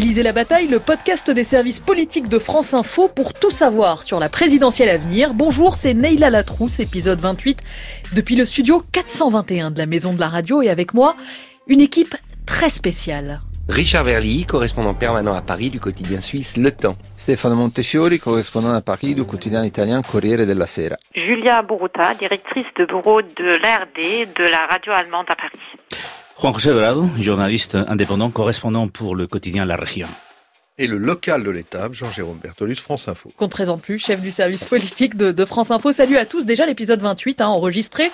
Élisée la bataille, le podcast des services politiques de France Info pour tout savoir sur la présidentielle à venir. Bonjour, c'est Neila Latrousse, épisode 28, depuis le studio 421 de la Maison de la Radio et avec moi, une équipe très spéciale. Richard Verly, correspondant permanent à Paris du quotidien suisse Le Temps. Stefano Montefiori, correspondant à Paris du quotidien italien Corriere della Sera. Julia Boruta, directrice de bureau de l'ARD de la radio allemande à Paris. Juan José Dorado, journaliste indépendant, correspondant pour le quotidien La Région. Et le local de l'étape, Jean-Jérôme Bertolus, France Info. Qu'on ne présente plus, chef du service politique de, de France Info. Salut à tous, déjà l'épisode 28, hein, enregistré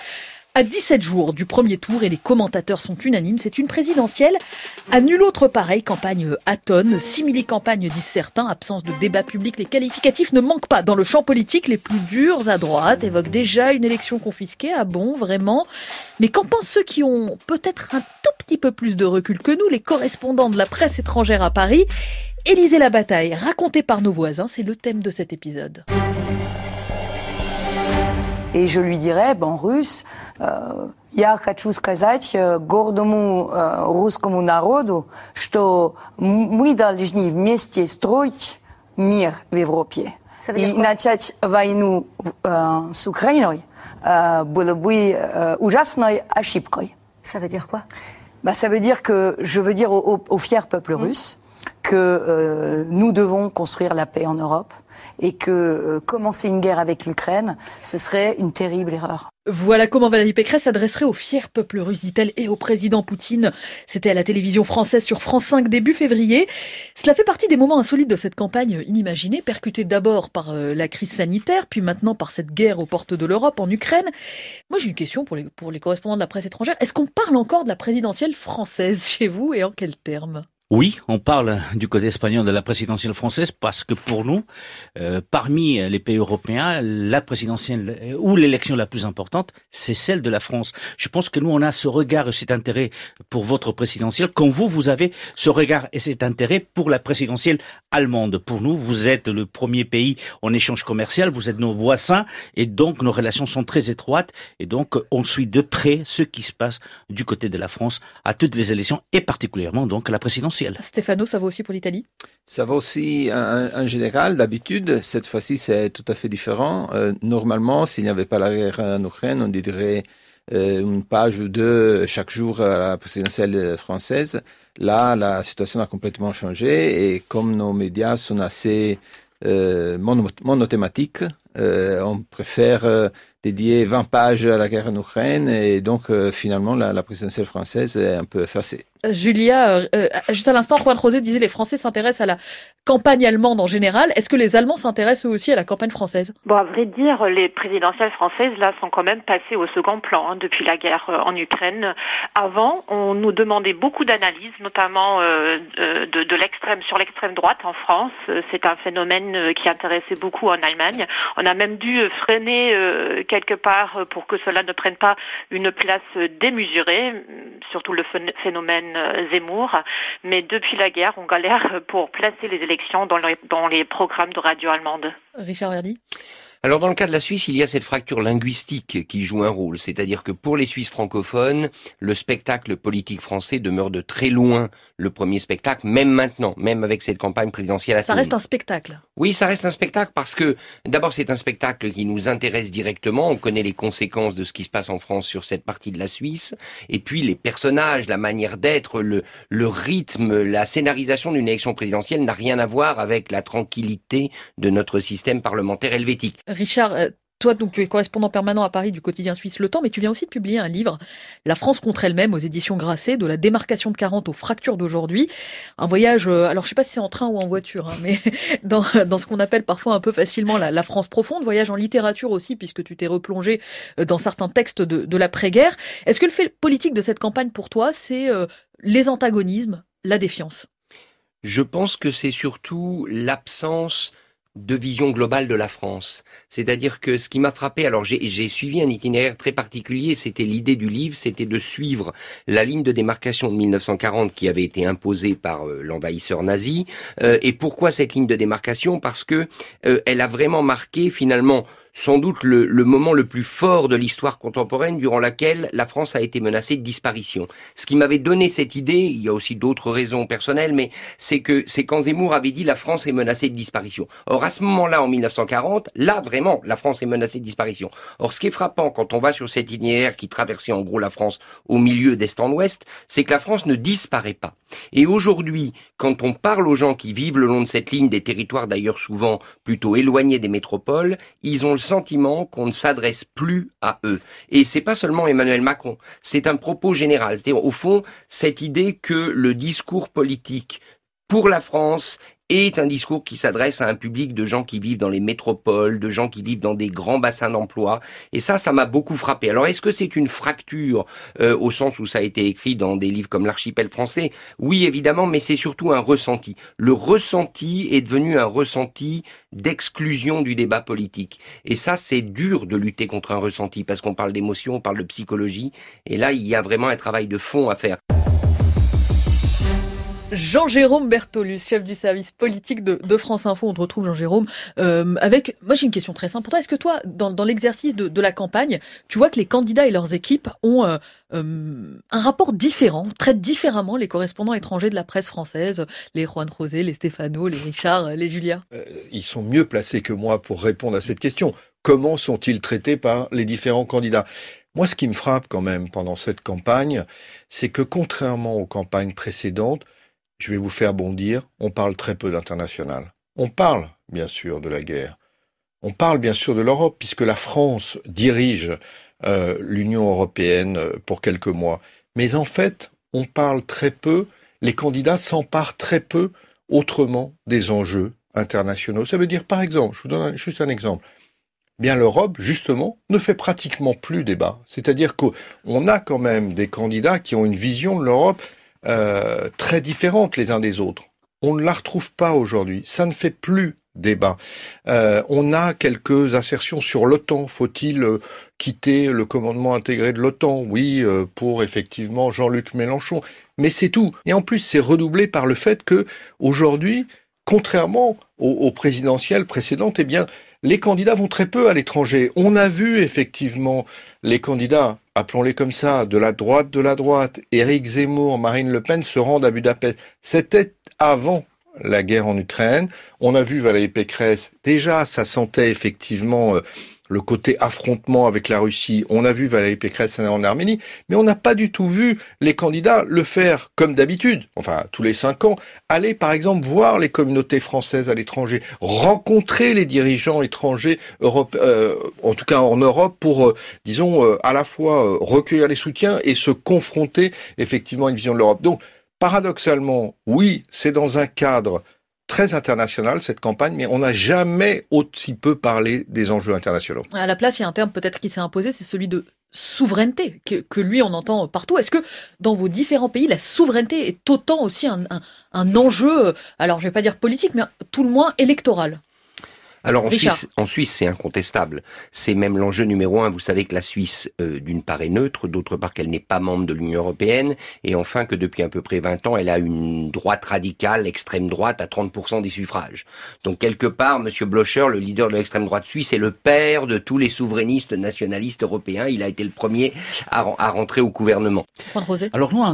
à 17 jours du premier tour et les commentateurs sont unanimes, c'est une présidentielle à nul autre pareil, campagne atone, simili-campagne disent certains, absence de débat public, les qualificatifs ne manquent pas. Dans le champ politique, les plus durs à droite évoquent déjà une élection confisquée, ah bon, vraiment? Mais qu'en pensent ceux qui ont peut-être un tout petit peu plus de recul que nous, les correspondants de la presse étrangère à Paris? Élisée la bataille, racontée par nos voisins, c'est le thème de cet épisode. Et je lui dirais, ben, en russe, я хочу сказать гордому русскому народу, что мы должны вместе строить мир в Европе. И начать войну с Украиной было бы ужасной ошибкой. Ça veut dire quoi bah, Ça veut dire que je veux dire au, au, au fier peuple russe que euh, nous devons construire la paix en Europe et que euh, commencer une guerre avec l'Ukraine, ce serait une terrible erreur. Voilà comment Valérie Pécresse s'adresserait au fier peuple russe, dit-elle, et au président Poutine. C'était à la télévision française sur France 5 début février. Cela fait partie des moments insolites de cette campagne inimaginée, percutée d'abord par euh, la crise sanitaire, puis maintenant par cette guerre aux portes de l'Europe en Ukraine. Moi j'ai une question pour les, pour les correspondants de la presse étrangère. Est-ce qu'on parle encore de la présidentielle française chez vous et en quels termes? Oui, on parle du côté espagnol de la présidentielle française parce que pour nous, euh, parmi les pays européens, la présidentielle euh, ou l'élection la plus importante, c'est celle de la France. Je pense que nous, on a ce regard et cet intérêt pour votre présidentielle, quand vous, vous avez ce regard et cet intérêt pour la présidentielle allemande. Pour nous, vous êtes le premier pays en échange commercial, vous êtes nos voisins et donc nos relations sont très étroites et donc on suit de près ce qui se passe du côté de la France à toutes les élections et particulièrement donc à la présidentielle. Stéphano, ça vaut aussi pour l'Italie? Ça va aussi en, en général. D'habitude, cette fois-ci, c'est tout à fait différent. Euh, normalement, s'il n'y avait pas la guerre en Ukraine, on dirait euh, une page ou deux chaque jour à la présidentielle française. Là, la situation a complètement changé et comme nos médias sont assez euh, monothématiques, euh, on préfère dédier 20 pages à la guerre en Ukraine et donc finalement la, la présidentielle française est un peu effacée. Julia, euh, juste à l'instant, Juan José disait les Français s'intéressent à la campagne allemande en général. Est-ce que les Allemands s'intéressent eux aussi à la campagne française? Bon, à vrai dire, les présidentielles françaises, là, sont quand même passées au second plan hein, depuis la guerre euh, en Ukraine. Avant, on nous demandait beaucoup d'analyses, notamment euh, de, de l'extrême sur l'extrême droite en France. C'est un phénomène qui intéressait beaucoup en Allemagne. On a même dû freiner euh, quelque part pour que cela ne prenne pas une place démesurée, surtout le phénomène Zemmour. Mais depuis la guerre, on galère pour placer les élections dans les, dans les programmes de radio allemande. Richard Verdi alors dans le cas de la Suisse, il y a cette fracture linguistique qui joue un rôle, c'est-à-dire que pour les Suisses francophones, le spectacle politique français demeure de très loin le premier spectacle, même maintenant, même avec cette campagne présidentielle. À ça reste un spectacle. Oui, ça reste un spectacle parce que d'abord c'est un spectacle qui nous intéresse directement, on connaît les conséquences de ce qui se passe en France sur cette partie de la Suisse, et puis les personnages, la manière d'être, le, le rythme, la scénarisation d'une élection présidentielle n'a rien à voir avec la tranquillité de notre système parlementaire helvétique. Richard, euh, toi, donc, tu es correspondant permanent à Paris du quotidien suisse Le Temps, mais tu viens aussi de publier un livre, La France contre elle-même, aux éditions Grasset, de la démarcation de 40 aux fractures d'aujourd'hui. Un voyage, euh, alors je sais pas si c'est en train ou en voiture, hein, mais dans, ce qu'on appelle parfois un peu facilement la, France profonde, voyage en littérature aussi, puisque tu t'es replongé euh, dans certains textes de, de l'après-guerre. Est-ce que le fait politique de cette campagne pour toi, c'est les antagonismes, la défiance? Je pense que c'est surtout l'absence de vision globale de la France. C'est-à-dire que ce qui m'a frappé, alors j'ai suivi un itinéraire très particulier, c'était l'idée du livre, c'était de suivre la ligne de démarcation de 1940 qui avait été imposée par euh, l'envahisseur nazi. Euh, et pourquoi cette ligne de démarcation? Parce que euh, elle a vraiment marqué finalement sans doute le, le, moment le plus fort de l'histoire contemporaine durant laquelle la France a été menacée de disparition. Ce qui m'avait donné cette idée, il y a aussi d'autres raisons personnelles, mais c'est que c'est quand Zemmour avait dit la France est menacée de disparition. Or à ce moment-là, en 1940, là vraiment, la France est menacée de disparition. Or ce qui est frappant quand on va sur cet itinéraire qui traversait en gros la France au milieu d'est en ouest, c'est que la France ne disparaît pas. Et aujourd'hui, quand on parle aux gens qui vivent le long de cette ligne, des territoires d'ailleurs souvent plutôt éloignés des métropoles, ils ont le sentiment qu'on ne s'adresse plus à eux. Et c'est pas seulement Emmanuel Macron, c'est un propos général. C'est-à-dire, au fond, cette idée que le discours politique pour la France est un discours qui s'adresse à un public de gens qui vivent dans les métropoles, de gens qui vivent dans des grands bassins d'emploi. Et ça, ça m'a beaucoup frappé. Alors, est-ce que c'est une fracture euh, au sens où ça a été écrit dans des livres comme l'Archipel français? Oui, évidemment, mais c'est surtout un ressenti. Le ressenti est devenu un ressenti d'exclusion du débat politique. Et ça, c'est dur de lutter contre un ressenti parce qu'on parle d'émotion, on parle de psychologie. Et là, il y a vraiment un travail de fond à faire. Jean-Jérôme Bertolus, chef du service politique de, France Info. On te retrouve, Jean-Jérôme, euh, avec... Moi, j'ai une question très simple pour toi. Est-ce que toi, dans, l'exercice de, la campagne, tu vois que les candidats et leurs équipes ont euh, euh, un rapport différent, traitent différemment les correspondants étrangers de la presse française, les Juan Rosé, les Stéphano, les Richard, les Julia? Ils sont mieux placés que moi pour répondre à cette question. Comment sont-ils traités par les différents candidats? Moi, ce qui me frappe quand même pendant cette campagne, c'est que contrairement aux campagnes précédentes, je vais vous faire bondir, on parle très peu d'international. On parle, bien sûr, de la guerre. On parle, bien sûr, de l'Europe, puisque la France dirige euh, l'Union européenne euh, pour quelques mois. Mais en fait, on parle très peu, les candidats s'emparent très peu autrement des enjeux internationaux. Ça veut dire, par exemple, je vous donne juste un exemple. Bien, l'Europe, justement, ne fait pratiquement plus débat. C'est-à-dire qu'on a quand même des candidats qui ont une vision de l'Europe euh, très différentes les uns des autres. On ne la retrouve pas aujourd'hui. Ça ne fait plus débat. Euh, on a quelques assertions sur l'OTAN. Faut-il euh, quitter le commandement intégré de l'OTAN? Oui, pour effectivement Jean-Luc Mélenchon. Mais c'est tout. Et en plus, c'est redoublé par le fait que aujourd'hui, contrairement aux, présidentielles précédentes, eh bien, les candidats vont très peu à l'étranger. On a vu effectivement les candidats appelons-les comme ça, de la droite de la droite, Éric Zemmour, Marine Le Pen se rendent à Budapest. C'était avant la guerre en Ukraine. On a vu Valérie Pécresse, déjà ça sentait effectivement euh, le côté affrontement avec la Russie. On a vu Valérie Pécresse en Arménie, mais on n'a pas du tout vu les candidats le faire comme d'habitude, enfin tous les cinq ans, aller par exemple voir les communautés françaises à l'étranger, rencontrer les dirigeants étrangers, euh, en tout cas en Europe, pour, euh, disons, euh, à la fois recueillir les soutiens et se confronter effectivement à une vision de l'Europe. Donc, paradoxalement, oui, c'est dans un cadre très internationale, cette campagne, mais on n'a jamais aussi peu parlé des enjeux internationaux. À la place, il y a un terme peut-être qui s'est imposé, c'est celui de souveraineté, que, lui on entend partout. Est-ce que dans vos différents pays, la souveraineté est autant aussi un, un enjeu, alors je ne vais pas dire politique, mais tout le moins électoral? Alors en Suisse, en Suisse, c'est incontestable. C'est même l'enjeu numéro un. Vous savez que la Suisse, euh, d'une part, est neutre, d'autre part qu'elle n'est pas membre de l'Union européenne, et enfin que depuis à peu près 20 ans, elle a une droite radicale, extrême droite, à 30% des suffrages. Donc quelque part, Monsieur Blocher, le leader de l'extrême droite suisse, est le père de tous les souverainistes nationalistes européens. Il a été le premier à, à rentrer au gouvernement. Alors nous,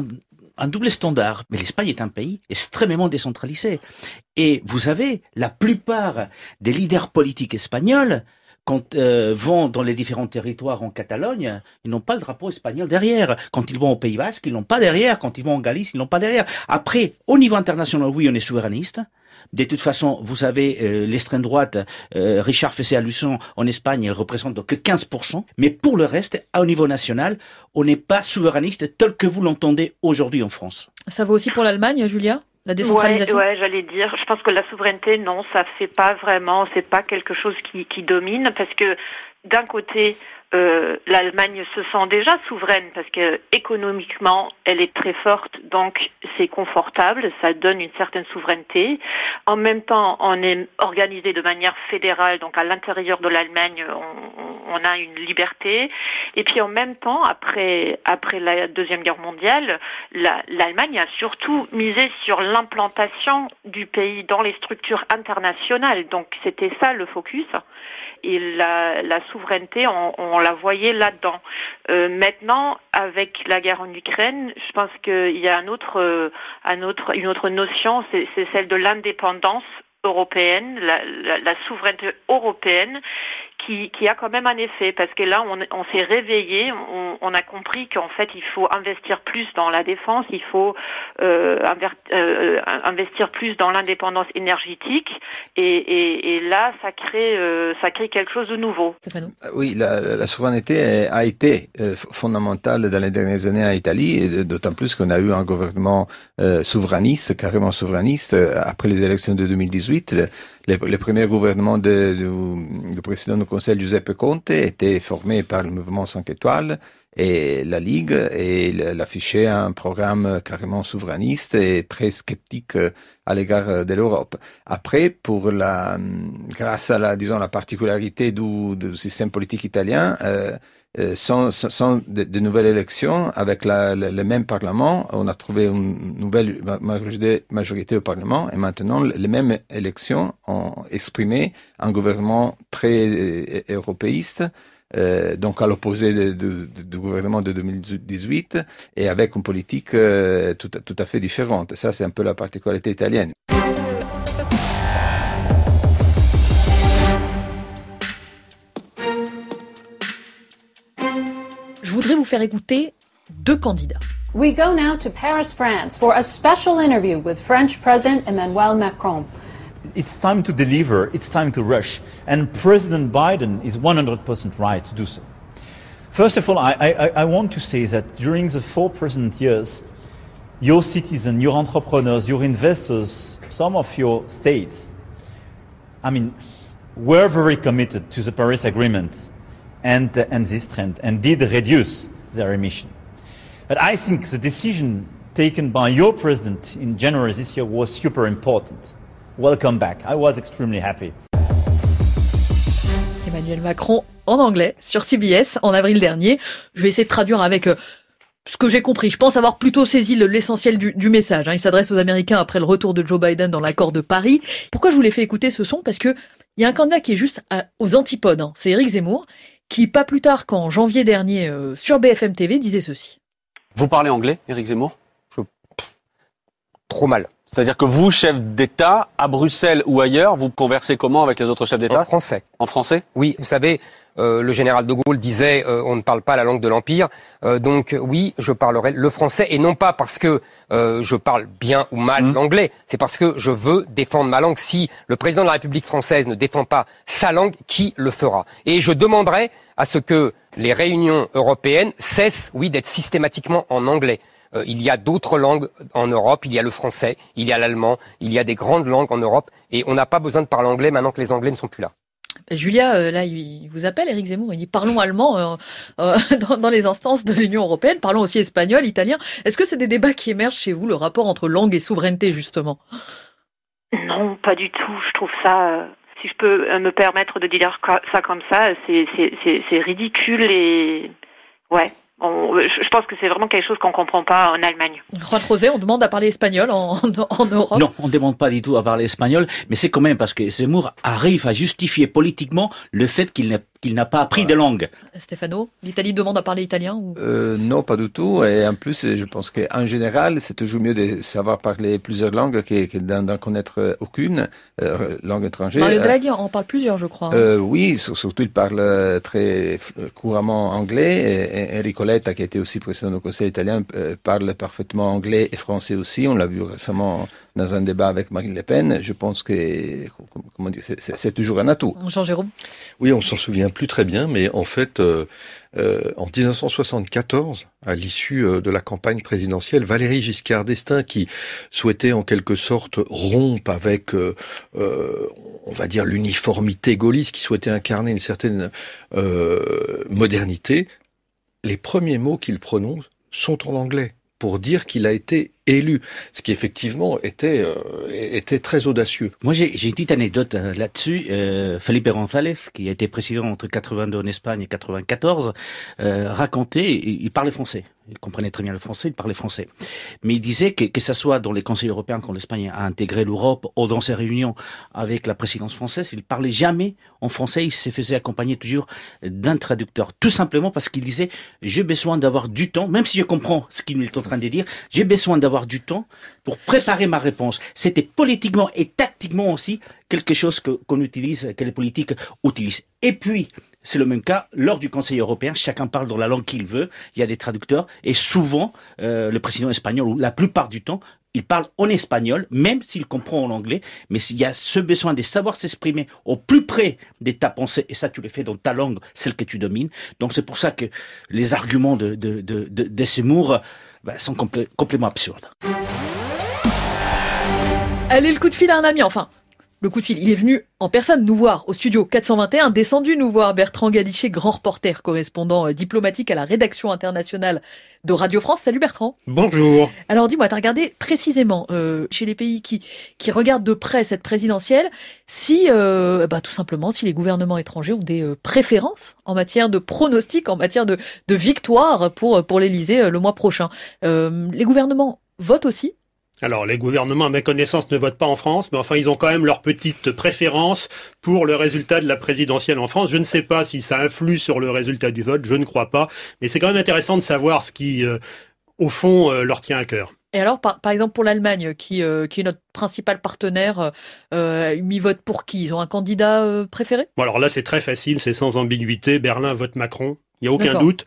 un double standard. Mais l'Espagne est un pays extrêmement décentralisé. Et vous savez, la plupart des leaders politiques espagnols, quand euh, vont dans les différents territoires en Catalogne, ils n'ont pas le drapeau espagnol derrière. Quand ils vont au Pays Basque, ils l'ont pas derrière. Quand ils vont en Galice, ils l'ont pas derrière. Après, au niveau international, oui, on est souverainiste. De toute façon, vous savez, euh, l'extrême droite, euh, Richard Fessé-Alusson, en Espagne, elle représente que 15%. Mais pour le reste, au niveau national, on n'est pas souverainiste tel que vous l'entendez aujourd'hui en France. Ça vaut aussi pour l'Allemagne, Julia la décentralisation? Ouais, j'allais dire. Je pense que la souveraineté, non, ça fait pas vraiment, c'est pas quelque chose qui, qui domine, parce que d'un côté, euh, l'Allemagne se sent déjà souveraine parce que économiquement, elle est très forte, donc c'est confortable, ça donne une certaine souveraineté. En même temps, on est organisé de manière fédérale, donc à l'intérieur de l'Allemagne, on, on, a une liberté. Et puis en même temps, après après la deuxième guerre mondiale, l'Allemagne a surtout misé sur l'implantation du pays dans les structures internationales. Donc c'était ça le focus et la, la souveraineté, on, la voyait là-dedans. Euh, maintenant, avec la guerre en Ukraine, je pense qu'il y a euh, une autre notion, c'est celle de l'indépendance européenne, la, souveraineté européenne, qui, qui, a quand même un effet, parce que là, on, on s'est réveillé, on, on, a compris qu'en fait, il faut investir plus dans la défense, il faut euh, euh, investir plus dans l'indépendance énergétique, et, et, et, là, ça crée, euh, ça crée quelque chose de nouveau. Oui, la, la souveraineté a été fondamentale dans les dernières années en Italie, d'autant plus qu'on a eu un gouvernement euh, souverainiste, carrément souverainiste, après les élections de 2018 le, le, premier gouvernement de, du, président Conseil Giuseppe Conte était formé par le mouvement 5 étoiles et la Ligue et il affichait un programme carrément souverainiste et très sceptique à l'égard de l'Europe. Après, pour la, grâce à la, disons, la particularité du, système politique italien, euh, euh, sans, de, nouvelles élections, avec le, même Parlement, on a trouvé une nouvelle majorité, au Parlement, et maintenant les mêmes élections ont exprimé un gouvernement très euh, européiste, euh, donc à l'opposé du gouvernement de 2018, et avec une politique tout à fait différente. Ça, c'est un peu la particularité italienne. Voudrais vous faire écouter deux candidats. We go now to Paris, France for a special interview with French President Emmanuel Macron. It's time to deliver, it's time to rush, and President Biden is 100% right to do so. First of all, I, I, I want to say that during the four present years, your citizens, your entrepreneurs, your investors, some of your states, I mean, were very committed to the Paris Agreement and, uh, and this trend and did reduce their emission. But I think the decision taken by your president in January this year was super important. Welcome back. I was extremely happy. Emmanuel Macron en anglais sur CBS en avril dernier. Je vais essayer de traduire avec euh, ce que j'ai compris. Je pense avoir plutôt saisi l'essentiel du, du, message. Hein. Il s'adresse aux Américains après le retour de Joe Biden dans l'accord de Paris. Pourquoi je vous l'ai fait écouter ce son? Parce que il y a un candidat qui est juste à, aux antipodes. Hein. C'est Éric Zemmour qui, pas plus tard qu'en janvier dernier, euh, sur BFM TV, disait ceci. Vous parlez anglais, Éric Zemmour? Je... Trop mal. C'est-à-dire que vous, chef d'État, à Bruxelles ou ailleurs, vous conversez comment avec les autres chefs d'État? En français. En français? Oui, vous savez, le général de Gaulle disait euh, on ne parle pas la langue de l'Empire. Euh, donc oui, je parlerai le français et non pas parce que euh, je parle bien ou mal mmh. l'anglais, c'est parce que je veux défendre ma langue. Si le président de la République française ne défend pas sa langue, qui le fera? Et je demanderai à ce que les réunions européennes cessent, oui, d'être systématiquement en anglais. Euh, il y a d'autres langues en Europe, il y a le français, il y a l'allemand, il y a des grandes langues en Europe, et on n'a pas besoin de parler anglais maintenant que les Anglais ne sont plus là. Julia, euh, là, il vous appelle, Éric Zemmour, il dit parlons allemand euh, euh, dans, dans, les instances de l'Union européenne, parlons aussi espagnol, italien. Est-ce que c'est des débats qui émergent chez vous, le rapport entre langue et souveraineté, justement? Non, pas du tout. Je trouve ça si je peux me permettre de dire ça comme ça, c'est ridicule et ouais. On, je pense que c'est vraiment quelque chose qu'on comprend pas en Allemagne. Juan José, on demande à parler espagnol en, en, Europe Non, on ne demande pas du tout à parler espagnol, mais c'est quand même parce que Zemmour arrive à justifier politiquement le fait qu'il n'est qu'il n'a pas appris voilà. de langue. Stéphano, l'Italie demande à parler italien ou... euh, Non, pas du tout. Et en plus, je pense qu'en général, c'est toujours mieux de savoir parler plusieurs langues que, que d'en connaître aucune euh, langue étrangère. Mario Draghi en parle plusieurs, je crois. Euh, oui, surtout il parle très couramment anglais. Et Enrico Letta, qui était aussi président du Conseil italien, parle parfaitement anglais et français aussi. On l'a vu récemment dans un débat avec Marine Le Pen. Je pense que comment dire, c'est toujours un atout. Jean-Jérôme Oui, on s'en souvient plus très bien, mais en fait, euh, euh, en 1974, à l'issue euh, de la campagne présidentielle, Valéry Giscard d'Estaing, qui souhaitait en quelque sorte rompre avec, euh, on va dire, l'uniformité gaulliste, qui souhaitait incarner une certaine euh, modernité, les premiers mots qu'il prononce sont en anglais pour dire qu'il a été élu, ce qui effectivement était euh, était très audacieux. Moi, j'ai une petite anecdote euh, là-dessus. Euh, Felipe González, qui a été président entre 82 en Espagne et 94, euh, racontait, il parlait français. Il comprenait très bien le français, il parlait français. Mais il disait que, que ce soit dans les conseils européens quand l'Espagne a intégré l'Europe ou dans ses réunions avec la présidence française, il parlait jamais en français, il se faisait accompagner toujours d'un traducteur. Tout simplement parce qu'il disait, j'ai besoin d'avoir du temps, même si je comprends ce qu'il est en train de dire, j'ai besoin d'avoir du temps pour préparer ma réponse. C'était politiquement et tactiquement aussi quelque chose que, qu'on utilise, que les politiques utilisent. Et puis, c'est le même cas lors du Conseil européen. Chacun parle dans la langue qu'il veut. Il y a des traducteurs et souvent euh, le président espagnol, la plupart du temps, il parle en espagnol, même s'il comprend en anglais. Mais s'il y a ce besoin de savoir s'exprimer au plus près de ta pensée, et ça tu le fais dans ta langue, celle que tu domines. Donc c'est pour ça que les arguments de de, de Seymour bah, sont complè complètement absurdes. Allez, le coup de fil à un ami, enfin. Le coup de fil, il est venu en personne nous voir au studio 421, descendu nous voir Bertrand Galichet, grand reporter, correspondant euh, diplomatique à la rédaction internationale de Radio France. Salut Bertrand. Bonjour. Alors dis-moi, tu as regardé précisément euh, chez les pays qui, qui regardent de près cette présidentielle, si euh, bah, tout simplement si les gouvernements étrangers ont des euh, préférences en matière de pronostics, en matière de, de victoire pour, pour l'Elysée le mois prochain. Les gouvernements votent aussi alors, les gouvernements, à ma connaissance, ne votent pas en France, mais enfin, ils ont quand même leur petite préférence pour le résultat de la présidentielle en France. Je ne sais pas si ça influe sur le résultat du vote, je ne crois pas, mais c'est quand même intéressant de savoir ce qui, euh, au fond, euh, leur tient à cœur. Et alors, par, par exemple, pour l'Allemagne, qui, euh, qui est notre principal partenaire, euh, ils votent pour qui? Ils ont un candidat euh, préféré? Bon, alors là, c'est très facile, c'est sans ambiguïté. Berlin vote Macron, il n'y a aucun doute.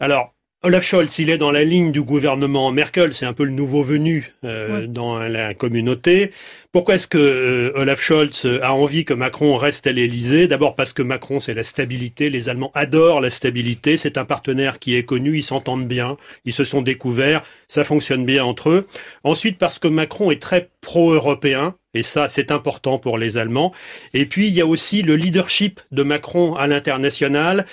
Alors, Olaf Scholz, il est dans la ligne du gouvernement Merkel, c'est un peu le nouveau venu euh, Ouais. dans la communauté. Pourquoi est-ce que euh, Olaf Scholz a envie que Macron reste à l'Élysée? D'abord parce que Macron, c'est la stabilité. Les Allemands adorent la stabilité. C'est un partenaire qui est connu. Ils s'entendent bien. Ils se sont découverts. Ça fonctionne bien entre eux. Ensuite, parce que Macron est très pro-européen. Et ça, c'est important pour les Allemands. Et puis, il y a aussi le leadership de Macron à l'international.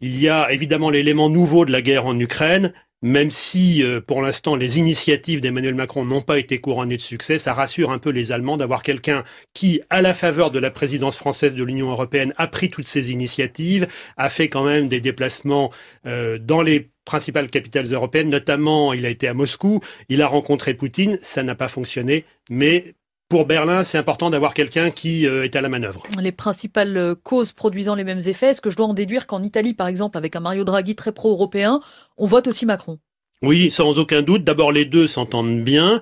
Il y a évidemment l'élément nouveau de la guerre en Ukraine, même si euh, pour l'instant les initiatives d'Emmanuel Macron n'ont pas été couronnées de succès, ça rassure un peu les Allemands d'avoir quelqu'un qui, à la faveur de la présidence française de l'Union européenne, a pris toutes ces initiatives, a fait quand même des déplacements euh, dans les principales capitales européennes, notamment il a été à Moscou, il a rencontré Poutine, ça n'a pas fonctionné, mais pour Berlin, c'est important d'avoir quelqu'un qui euh, est à la manœuvre. les principales euh, causes produisant les mêmes effets Est-ce que je dois en déduire qu'en Italie, par exemple, avec un Mario Draghi très pro-européen, on vote aussi Macron? Oui, sans aucun doute. D'abord, les deux s'entendent bien.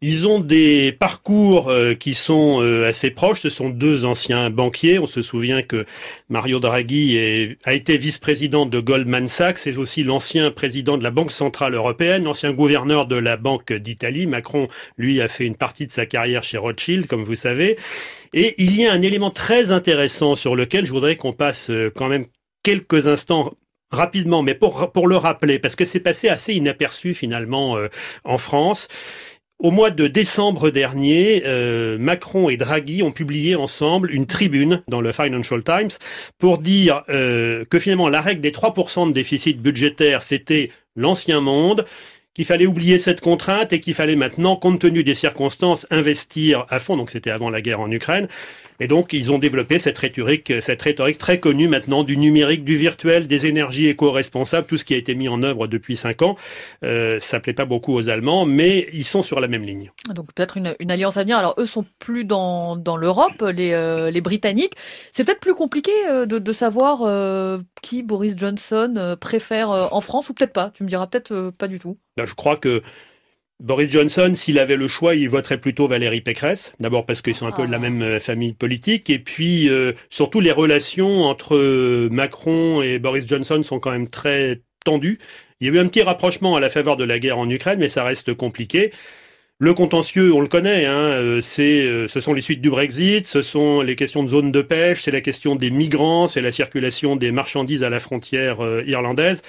Ils ont des parcours euh, qui sont euh, assez proches. Ce sont deux anciens banquiers. On se souvient que Mario Draghi a été vice-président de Goldman Sachs. C'est aussi l'ancien président de la Banque centrale européenne, l'ancien gouverneur de la Banque d'Italie. Macron, lui, a fait une partie de sa carrière chez Rothschild, comme vous savez. Et il y a un élément très intéressant sur lequel je voudrais qu'on passe euh, quand même quelques instants rapidement, mais pour, pour le rappeler, parce que c'est passé assez inaperçu finalement euh, en France. Au mois de décembre dernier, euh, Macron et Draghi ont publié ensemble une tribune dans le Financial Times pour dire euh, que finalement la règle des 3% de déficit budgétaire, c'était l'ancien monde, qu'il fallait oublier cette contrainte et qu'il fallait maintenant, compte tenu des circonstances, investir à fond. Donc c'était avant la guerre en Ukraine. Et donc ils ont développé cette rhétorique, cette rhétorique très connue maintenant du numérique, du virtuel, des énergies éco-responsables, tout ce qui a été mis en œuvre depuis cinq ans. Euh, ça plaît pas beaucoup aux Allemands, mais ils sont sur la même ligne. Donc peut-être une, alliance à venir. Alors eux sont plus dans, dans l'Europe, les, euh, les Britanniques. C'est peut-être plus compliqué euh, de, de savoir euh, qui Boris Johnson euh, préfère en France ou peut-être pas. Tu me diras peut-être pas du tout. Ben, je crois que Boris Johnson, s'il avait le choix, il voterait plutôt Valérie Pécresse. D'abord parce qu'ils sont un peu de la même euh, famille politique, et puis euh, surtout les relations entre euh, Macron et Boris Johnson sont quand même très tendues. Il y a eu un petit rapprochement à la faveur de la guerre en Ukraine, mais ça reste compliqué. Le contentieux, on le connaît, hein, c'est, ce sont les suites du Brexit, ce sont les questions de zone de pêche, c'est la question des migrants, c'est la circulation des marchandises à la frontière irlandaise.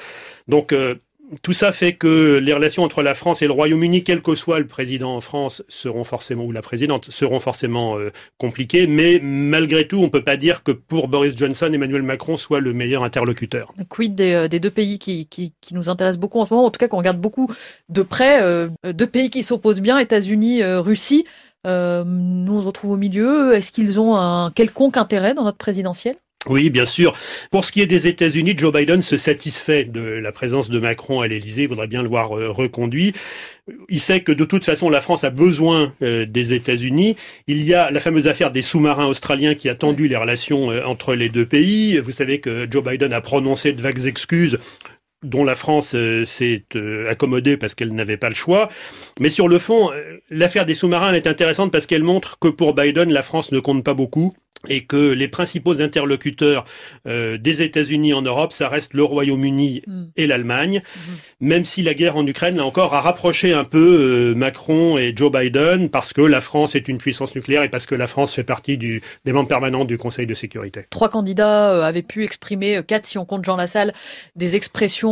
Donc, euh, tout ça fait que les relations entre la France et le Royaume-Uni, quel que soit le président en France, seront forcément ou la présidente seront forcément euh, compliquées. Mais malgré tout, on peut pas dire que pour Boris Johnson, Emmanuel Macron soit le meilleur interlocuteur. Quid des, euh, des deux pays qui, nous intéressent beaucoup en ce moment, en tout cas qu'on regarde beaucoup de près, euh, deux pays qui s'opposent bien, États-Unis, Russie. nous on se retrouve au milieu. Est-ce qu'ils ont un quelconque intérêt dans notre présidentielle? Oui, bien sûr. Pour ce qui est des États-Unis, Joe Biden se satisfait de la présence de Macron à l'Élysée. Il voudrait bien le voir euh, reconduit. Il sait que de toute façon, la France a besoin euh, des États-Unis. Il y a la fameuse affaire des sous-marins australiens qui a tendu les relations euh, entre les deux pays. Vous savez que Joe Biden a prononcé de vagues excuses dont la France s'est accommodée parce qu'elle n'avait pas le choix. Mais sur le fond, l'affaire des sous-marins est intéressante parce qu'elle montre que pour Biden, la France ne compte pas beaucoup et que les principaux interlocuteurs euh, des États-Unis en Europe, ça reste le Royaume-Uni mm. et l'Allemagne, mm-hmm. même si la guerre en Ukraine, là encore, a rapproché un peu euh, Macron et Joe Biden, parce que la France est une puissance nucléaire et parce que la France fait partie du, des membres permanents du Conseil de sécurité. Trois candidats euh, avaient pu exprimer, quatre si on compte Jean Lassalle, des expressions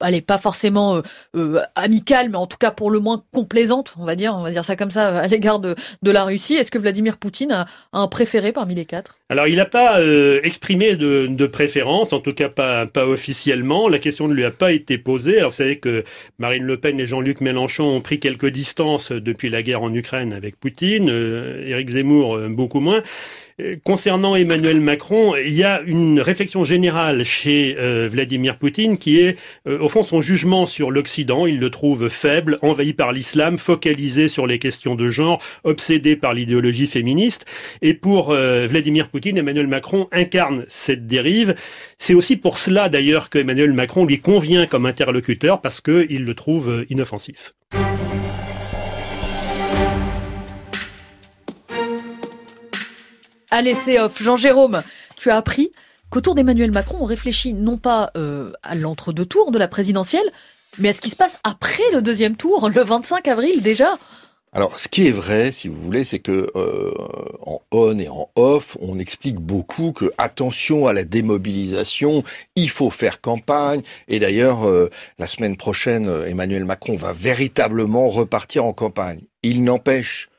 elle est pas forcément euh, euh, amicale, mais en tout cas pour le moins complaisante, on va dire, on va dire ça comme ça, à l'égard de, de la Russie. Est-ce que Vladimir Poutine a, un préféré parmi les quatre? Alors il n'a pas euh, exprimé de, de, préférence, en tout cas pas, pas officiellement. La question ne lui a pas été posée. Alors vous savez que Marine Le Pen et Jean-Luc Mélenchon ont pris quelques distances depuis la guerre en Ukraine avec Poutine, Éric Zemmour beaucoup moins. Concernant Emmanuel Macron, il y a une réflexion générale chez euh, Vladimir Poutine qui est, euh, au fond, son jugement sur l'Occident. Il le trouve faible, envahi par l'islam, focalisé sur les questions de genre, obsédé par l'idéologie féministe. Et pour euh, Vladimir Poutine, Emmanuel Macron incarne cette dérive. C'est aussi pour cela, d'ailleurs, que Emmanuel Macron lui convient comme interlocuteur parce qu'il le trouve inoffensif. Allez, c'est off. Jean-Jérôme, tu as appris qu'autour d'Emmanuel Macron, on réfléchit non pas euh, à l'entre-deux-tours de la présidentielle, mais à ce qui se passe après le deuxième tour, le 25 avril déjà. Alors, ce qui est vrai, si vous voulez, c'est que euh, en on et en off, on explique beaucoup que attention à la démobilisation, il faut faire campagne. Et d'ailleurs, euh, la semaine prochaine, Emmanuel Macron va véritablement repartir en campagne. Il n'empêche,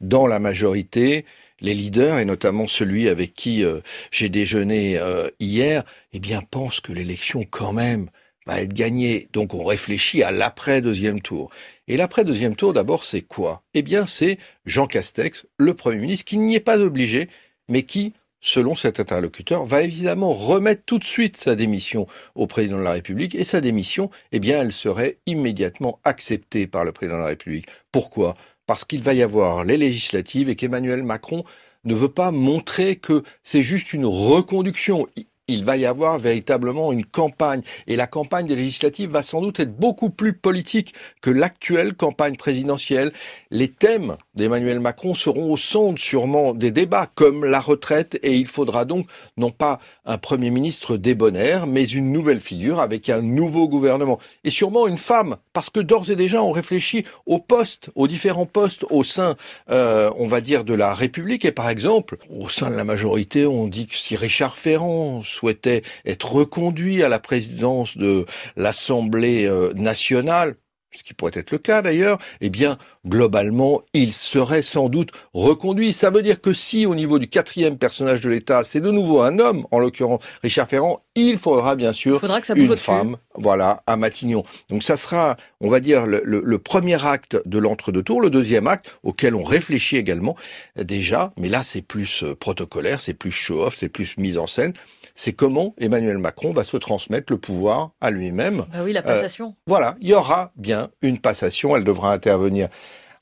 dans la majorité, les leaders, et notamment celui avec qui euh, j'ai déjeuné euh, hier, eh bien, pensent que l'élection, quand même, va être gagnée. Donc, on réfléchit à l'après-deuxième tour. Et l'après-deuxième tour, d'abord, c'est quoi? Eh bien, c'est Jean Castex, le Premier ministre, qui n'y est pas obligé, mais qui, selon cet interlocuteur, va évidemment remettre tout de suite sa démission au président de la République. Et sa démission, eh bien, elle serait immédiatement acceptée par le président de la République. Pourquoi? Parce qu'il va y avoir les législatives et qu'Emmanuel Macron ne veut pas montrer que c'est juste une reconduction il va y avoir véritablement une campagne. Et la campagne des législatives va sans doute être beaucoup plus politique que l'actuelle campagne présidentielle. Les thèmes d'Emmanuel Macron seront au centre sûrement des débats, comme la retraite, et il faudra donc non pas un Premier ministre débonnaire, mais une nouvelle figure avec un nouveau gouvernement. Et sûrement une femme, parce que d'ores et déjà on réfléchit aux postes, aux différents postes au sein, euh, on va dire, de la République. Et par exemple, au sein de la majorité, on dit que si Richard Ferrand souhaitait être reconduit à la présidence de l'Assemblée euh, nationale, ce qui pourrait être le cas d'ailleurs, eh bien, globalement, il serait sans doute reconduit. Ça veut dire que si, au niveau du quatrième personnage de l'État, c'est de nouveau un homme, en l'occurrence Richard Ferrand, il faudra bien sûr une femme, voilà, à Matignon. Donc ça sera, on va dire, le, premier acte de l'entre-deux tours, le deuxième acte auquel on réfléchit également déjà, mais là c'est plus euh, protocolaire, c'est plus show-off, c'est plus mise en scène c'est comment Emmanuel Macron va se transmettre le pouvoir à lui-même. Bah oui, la passation. Euh, voilà, il y aura bien une passation, elle devra intervenir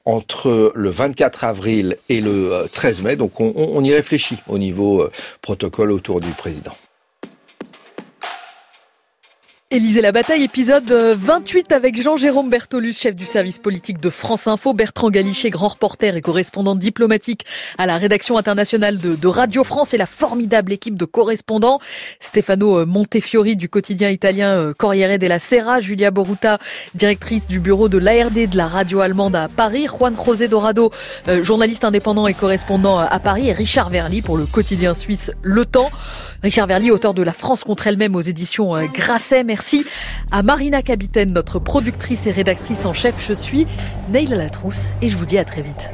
entre le 24 avril et le 13 euh, mai, donc on, y réfléchit au niveau euh, protocole autour du président. Élisée la bataille, épisode 28 avec Jean-Jérôme Bertolus, chef du service politique de France Info, Bertrand Galichet, grand reporter et correspondant diplomatique à la rédaction internationale de, Radio France et la formidable équipe de correspondants, Stefano euh, Montefiori du quotidien italien euh, Corriere della Sera, Julia Boruta, directrice du bureau de l'ARD de la radio allemande à Paris, Juan José Dorado, euh, journaliste indépendant et correspondant à Paris, et Richard Verly pour le quotidien suisse Le Temps. Richard Verly, auteur de La France contre elle-même aux éditions Grasset. Merci à Marina Capitaine, notre productrice et rédactrice en chef. Je suis Neila Latrousse et je vous dis à très vite.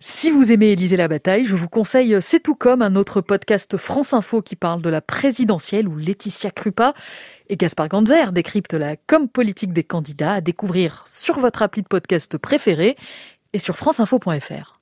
Si vous aimez Élisée la bataille, je vous conseille C'est tout comme un autre podcast France Info qui parle de la présidentielle où Laetitia Krupa et Gaspard Ganzer décryptent la com politique des candidats à découvrir sur votre appli de podcast préféré et sur franceinfo.fr.